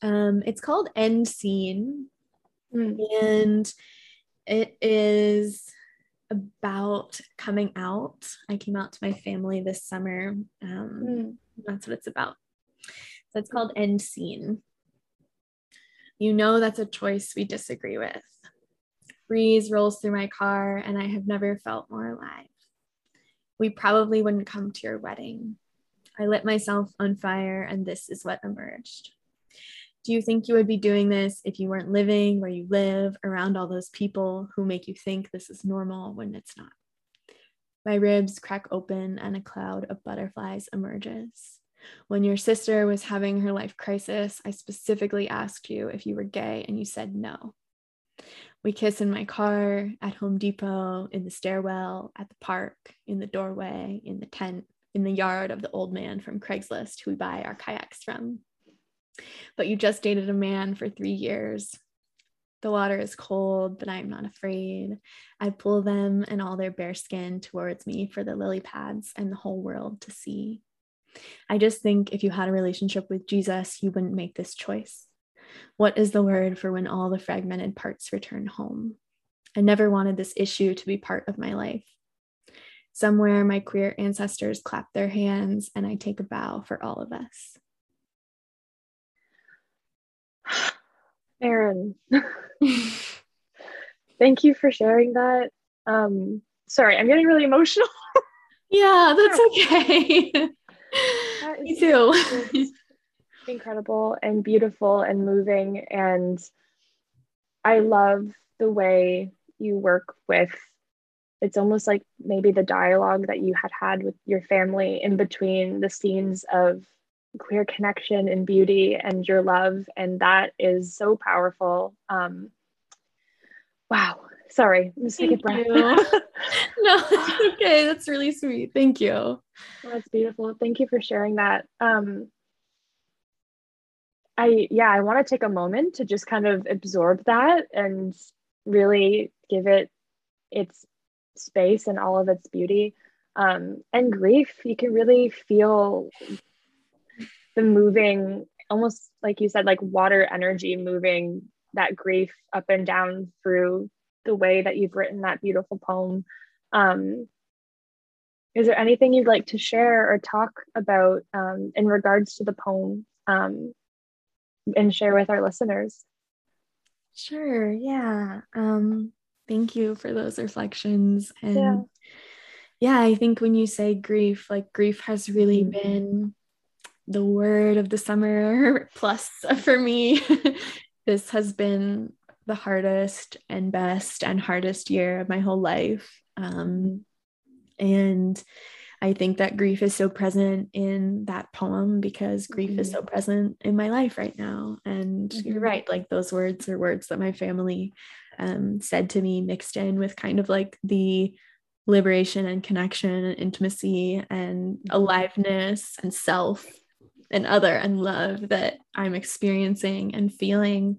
Um, it's called End Scene, mm. and it is about coming out. I came out to my family this summer. Um, mm. That's what it's about. So it's called End Scene. You know, that's a choice we disagree with. Breeze rolls through my car, and I have never felt more alive. We probably wouldn't come to your wedding. I lit myself on fire, and this is what emerged. Do you think you would be doing this if you weren't living where you live around all those people who make you think this is normal when it's not? My ribs crack open and a cloud of butterflies emerges. When your sister was having her life crisis, I specifically asked you if you were gay and you said no. We kiss in my car, at Home Depot, in the stairwell, at the park, in the doorway, in the tent, in the yard of the old man from Craigslist who we buy our kayaks from. But you just dated a man for three years. The water is cold, but I am not afraid. I pull them and all their bare skin towards me for the lily pads and the whole world to see. I just think if you had a relationship with Jesus, you wouldn't make this choice. What is the word for when all the fragmented parts return home? I never wanted this issue to be part of my life. Somewhere, my queer ancestors clap their hands, and I take a bow for all of us. Eryn, thank you for sharing that. Um, sorry, I'm getting really emotional. yeah, that's okay. That Me too. incredible and beautiful and moving. And I love the way you work with it's almost like maybe the dialogue that you had had with your family in between the scenes of queer connection and beauty and your love. And that is so powerful. Um wow. Sorry i'm just taking a breath. no okay. That's really sweet. Thank you. That's beautiful. Thank you for sharing that. Um i yeah i want to take a moment to just kind of absorb that and really give it its space and all of its beauty. Um, and grief you can really feel the moving almost like you said like water energy moving that grief up and down through the way that you've written that beautiful poem. Um, is there anything you'd like to share or talk about um, in regards to the poem? Um, and share with our listeners sure yeah um, thank you for those reflections and yeah. yeah i think when you say grief like grief has really mm-hmm. been the word of the summer plus for me. this has been the hardest and best and hardest year of my whole life. Um, and I think that grief is so present in that poem because grief mm-hmm. is so present in my life right now. And mm-hmm. you're right, like those words are words that my family um, said to me, mixed in with kind of like the liberation and connection and intimacy and mm-hmm. aliveness and self and other and love that I'm experiencing and feeling.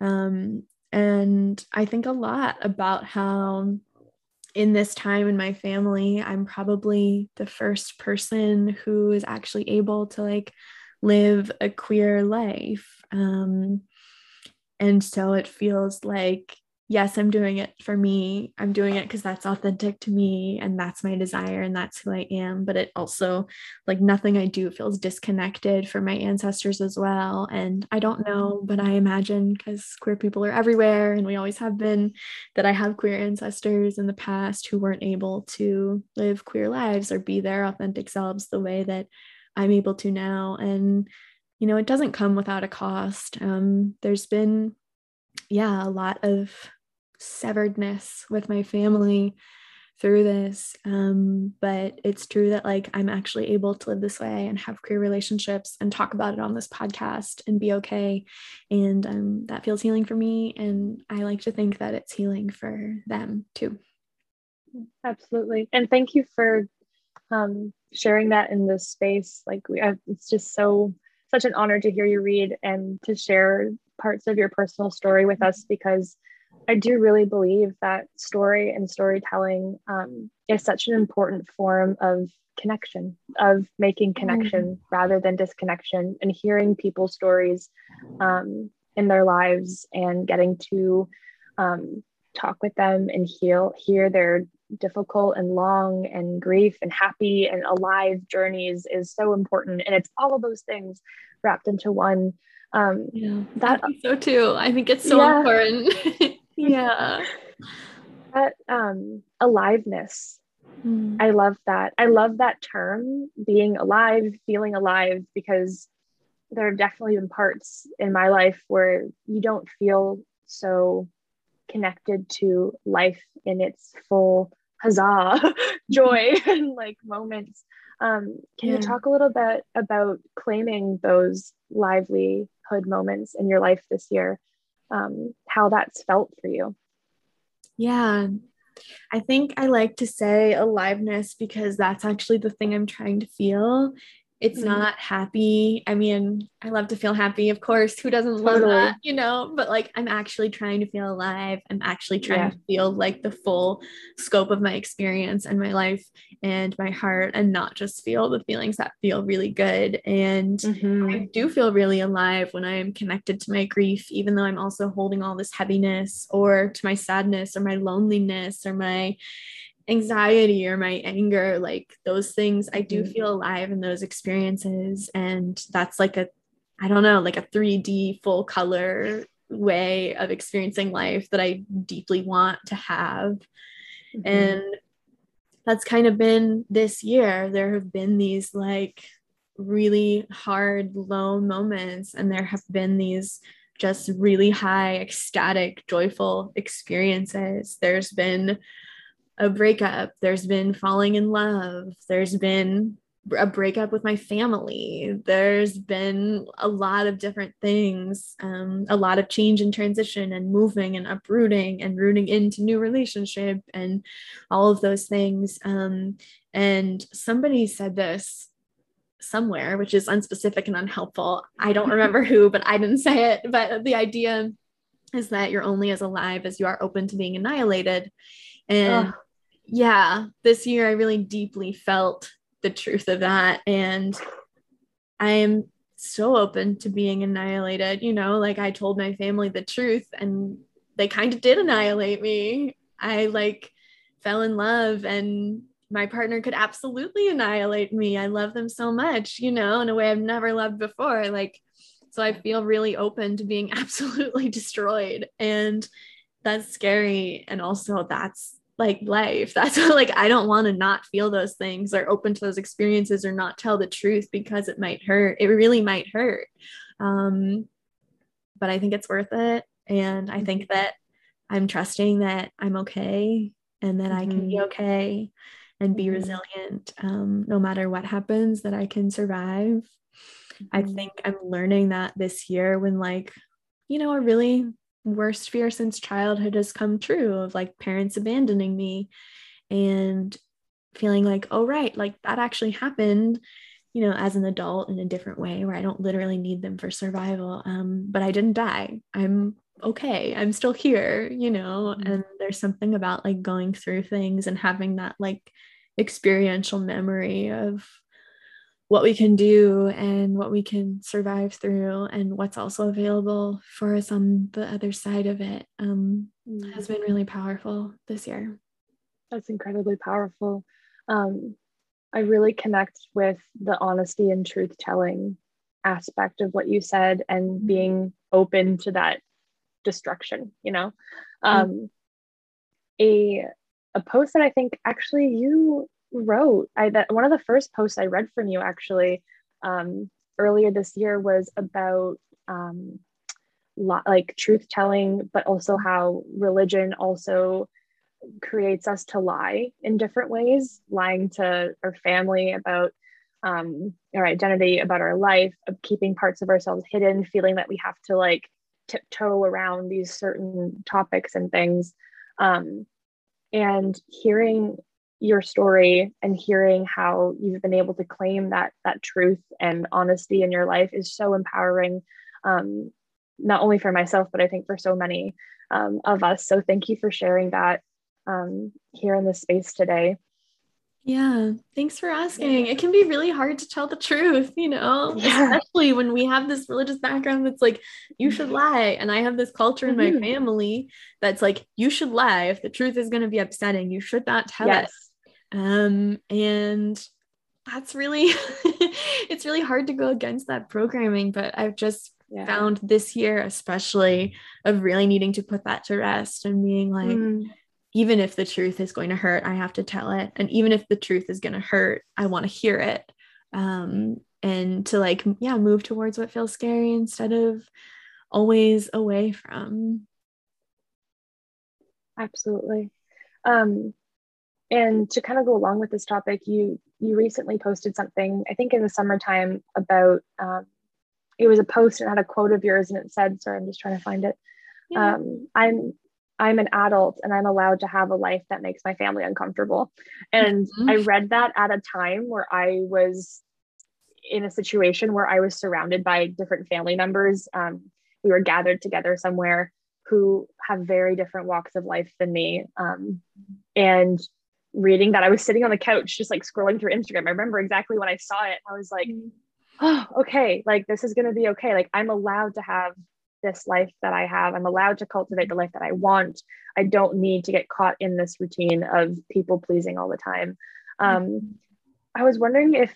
Um, and I think a lot about how in this time in my family, I'm probably the first person who is actually able to like live a queer life. Um, and so it feels like yes, I'm doing it for me. I'm doing it because that's authentic to me and that's my desire and that's who I am. But it also, like, nothing I do feels disconnected from my ancestors as well. And I don't know, but I imagine because queer people are everywhere and we always have been, that I have queer ancestors in the past who weren't able to live queer lives or be their authentic selves the way that I'm able to now. And, you know, it doesn't come without a cost. Um, there's been yeah, a lot of severedness with my family through this um, but it's true that like i'm actually able to live this way and have queer relationships and talk about it on this podcast and be okay. And um, that feels healing for me and i like to think that it's healing for them too. Absolutely. And thank you for um, sharing that in this space. Like we have, it's just so such an honor to hear you read and to share parts of your personal story with us because I do really believe that story and storytelling um, is such an important form of connection, of making connection mm-hmm. rather than disconnection, and hearing people's stories um, in their lives and getting to um, talk with them and heal, hear their difficult and long and grief and happy and alive journeys is so important and it's all of those things wrapped into one um yeah that so too i think it's so yeah. important yeah. That um aliveness. Mm. i love that. I love that term being alive feeling alive because there have definitely been parts in my life where you don't feel so connected to life in its full huzzah joy and like moments. Um, can yeah. you talk a little bit about claiming those livelihood moments in your life this year um, how that's felt for you. Yeah. I think I like to say aliveness because that's actually the thing I'm trying to feel it's mm-hmm. not happy. I mean, I love to feel happy, of course. Who doesn't totally. love that, you know? But like, I'm actually trying to feel alive. I'm actually trying yeah. to feel like the full scope of my experience and my life and my heart, and not just feel the feelings that feel really good. And mm-hmm. I do feel really alive when I am connected to my grief, even though I'm also holding all this heaviness or to my sadness or my loneliness or my anxiety or my anger like those things i do mm-hmm. feel alive in those experiences and that's like a i don't know like a 3d full color way of experiencing life that i deeply want to have mm-hmm. and that's kind of been this year there have been these like really hard low moments and there have been these just really high ecstatic joyful experiences there's been a breakup, there's been falling in love, there's been a breakup with my family, there's been a lot of different things, um, a lot of change and transition and moving and uprooting and rooting into new relationship and all of those things. Um, and somebody said this somewhere, which is unspecific and unhelpful. I don't remember who, but I didn't say it. But the idea is that you're only as alive as you are open to being annihilated. And yeah, this year I really deeply felt the truth of that. And I am so open to being annihilated. You know, like I told my family the truth and they kind of did annihilate me. I like fell in love and my partner could absolutely annihilate me. I love them so much, you know, in a way I've never loved before. Like, so I feel really open to being absolutely destroyed. And that's scary. And also, that's like life. That's like I don't want to not feel those things or open to those experiences or not tell the truth because it might hurt. It really might hurt. Um, but I think it's worth it. And I think that I'm trusting that I'm okay and that mm-hmm. I can be mm-hmm. okay and be mm-hmm. resilient um, no matter what happens, that I can survive. Mm-hmm. I think I'm learning that this year when, like, you know, a really worst fear since childhood has come true of like parents abandoning me and feeling like oh right like that actually happened you know as an adult in a different way where i don't literally need them for survival um, but i didn't die i'm okay i'm still here you know mm-hmm. and there's something about like going through things and having that like experiential memory of what we can do and what we can survive through and what's also available for us on the other side of it um, has been really powerful this year that's incredibly powerful um, i really connect with the honesty and truth telling aspect of what you said and mm-hmm. being open to that destruction you know mm. um, mm. a a post that i think actually you wrote i that one of the first posts i read from you actually um, earlier this year was about um, lo- like truth telling but also how religion also creates us to lie in different ways lying to our family about um, our identity about our life of keeping parts of ourselves hidden feeling that we have to like tiptoe around these certain topics and things. Um, and hearing your story and hearing how you've been able to claim that that truth and honesty in your life is so empowering um, not only for myself but i think for so many um, of us so thank you for sharing that um, here in this space today Yeah, thanks for asking. It can be really hard to tell the truth, you know, yeah. especially when we have this religious background that's like, you should lie. And I have this culture in mm-hmm. my family that's like, you should lie. If the truth is going to be upsetting, you should not tell yes. it. Um, and that's really, it's really hard to go against that programming. But I've just yeah. found this year, especially, of really needing to put that to rest and being like, mm even if the truth is going to hurt, I have to tell it. And even if the truth is going to hurt, I want to hear it. Um, and to like, yeah, move towards what feels scary instead of always away from. Absolutely. Um, and to kind of go along with this topic, you you recently posted something, I think in the summertime, about um, it was a post and had a quote of yours, and it said, "Sorry, I'm just trying to find it." Yeah. Um, I'm I'm an adult and I'm allowed to have a life that makes my family uncomfortable. And mm-hmm. I read that at a time where I was in a situation where I was surrounded by different family members. Um, we were gathered together somewhere who have very different walks of life than me. Um, and reading that, I was sitting on the couch just like scrolling through Instagram. I remember exactly when I saw it. I was like, mm-hmm. oh, okay, like this is going to be okay. Like I'm allowed to have this life that I have. I'm allowed to cultivate the life that I want. I don't need to get caught in this routine of people pleasing all the time. Um, I was wondering if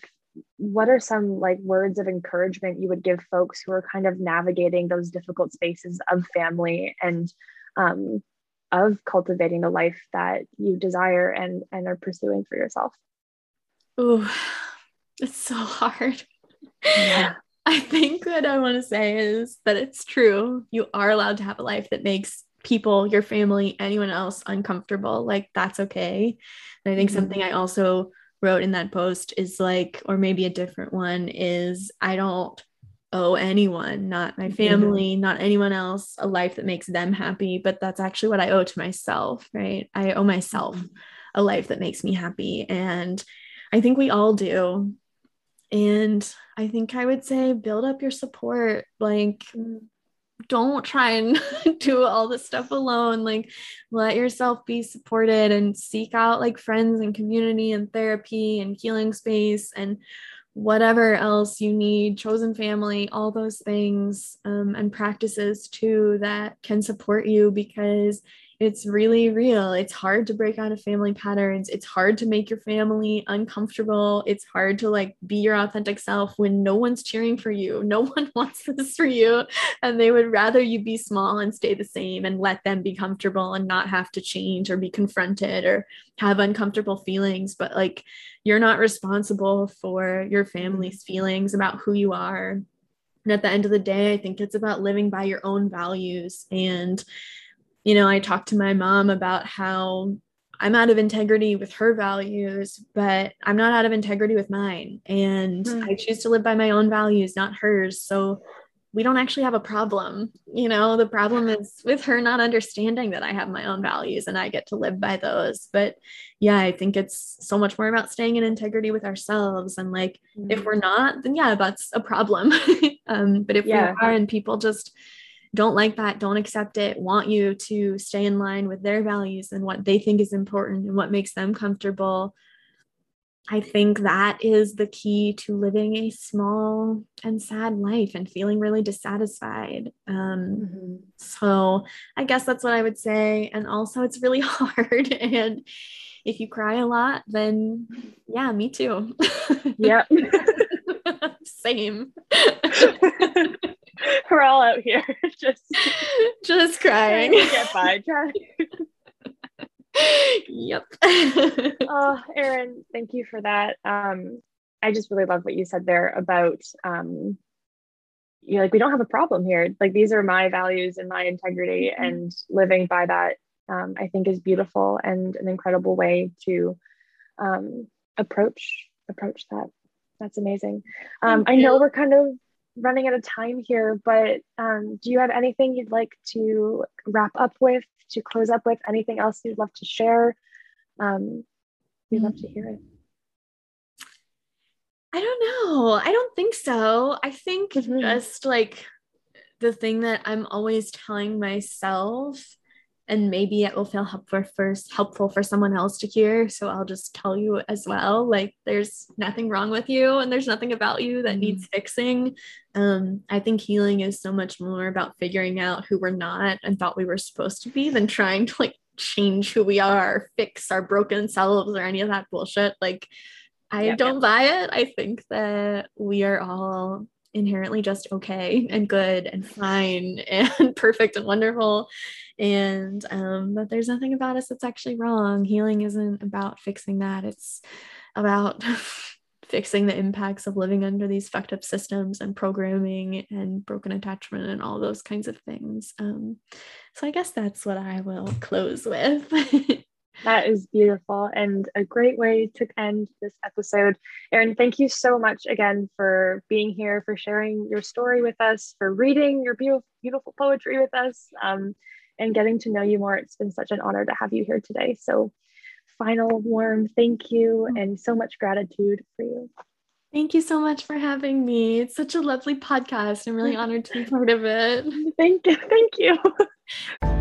what are some like words of encouragement you would give folks who are kind of navigating those difficult spaces of family and um, of cultivating the life that you desire and and are pursuing for yourself? Oh, it's so hard. Yeah. I think what I want to say is that it's true. You are allowed to have a life that makes people, your family, anyone else uncomfortable. Like, that's okay. And I think mm-hmm. something I also wrote in that post is like, or maybe a different one is I don't owe anyone, not my family, mm-hmm. not anyone else, a life that makes them happy. But that's actually what I owe to myself, right? I owe myself mm-hmm. a life that makes me happy. And I think we all do. And I think I would say build up your support. Like, don't try and do all this stuff alone. Like, let yourself be supported and seek out like friends and community and therapy and healing space and whatever else you need, chosen family, all those things um, and practices too that can support you because it's really real. It's hard to break out of family patterns. It's hard to make your family uncomfortable. It's hard to like be your authentic self when no one's cheering for you. No one wants this for you. And they would rather you be small and stay the same and let them be comfortable and not have to change or be confronted or have uncomfortable feelings. But like you're not responsible for your family's mm-hmm. feelings about who you are. And at the end of the day, I think it's about living by your own values and you know, I talked to my mom about how I'm out of integrity with her values, but I'm not out of integrity with mine. And mm. I choose to live by my own values, not hers. So we don't actually have a problem. You know, the problem is with her not understanding that I have my own values and I get to live by those. But yeah, I think it's so much more about staying in integrity with ourselves. And like, mm. if we're not, then yeah, that's a problem. um, but if yeah. we are and people just, don't like that, don't accept it, want you to stay in line with their values and what they think is important and what makes them comfortable. I think that is the key to living a small and sad life and feeling really dissatisfied. Um, mm-hmm. So I guess that's what I would say. And also, it's really hard. and if you cry a lot, then yeah, me too. Yeah. Same. We're all out here just just crying. Get by. yep. oh, Eryn, thank you for that. Um, I just really love what you said there about um, you know, like we don't have a problem here. Like these are my values and my integrity, mm-hmm. and living by that, um, I think, is beautiful and an incredible way to um, approach approach that. That's amazing. Um, I know we're kind of running out of time here, but um, do you have anything you'd like to wrap up with, to close up with? Anything else you'd love to share? Um, we'd love to hear it. I don't know. I don't think so. I think mm-hmm. just like the thing that I'm always telling myself and maybe it will feel helpful for helpful for someone else to hear so i'll just tell you as well like there's nothing wrong with you and there's nothing about you that mm-hmm. needs fixing um, i think healing is so much more about figuring out who we're not and thought we were supposed to be than trying to like change who we are fix our broken selves or any of that bullshit like i yep, don't yep. buy it i think that we are all inherently just okay and good and fine and perfect and wonderful. And um, that there's nothing about us that's actually wrong. Healing isn't about fixing that. It's about fixing the impacts of living under these fucked up systems and programming and broken attachment and all those kinds of things. Um, so i guess that's what i will close with That is beautiful and a great way to end this episode. Eryn, thank you so much again for being here, for sharing your story with us, for reading your beautiful, beautiful poetry with us, um, and getting to know you more. It's been such an honor to have you here today. So, final warm thank you and so much gratitude for you. Thank you so much for having me. It's such a lovely podcast. I'm really honored to be part of it. Thank you. Thank you.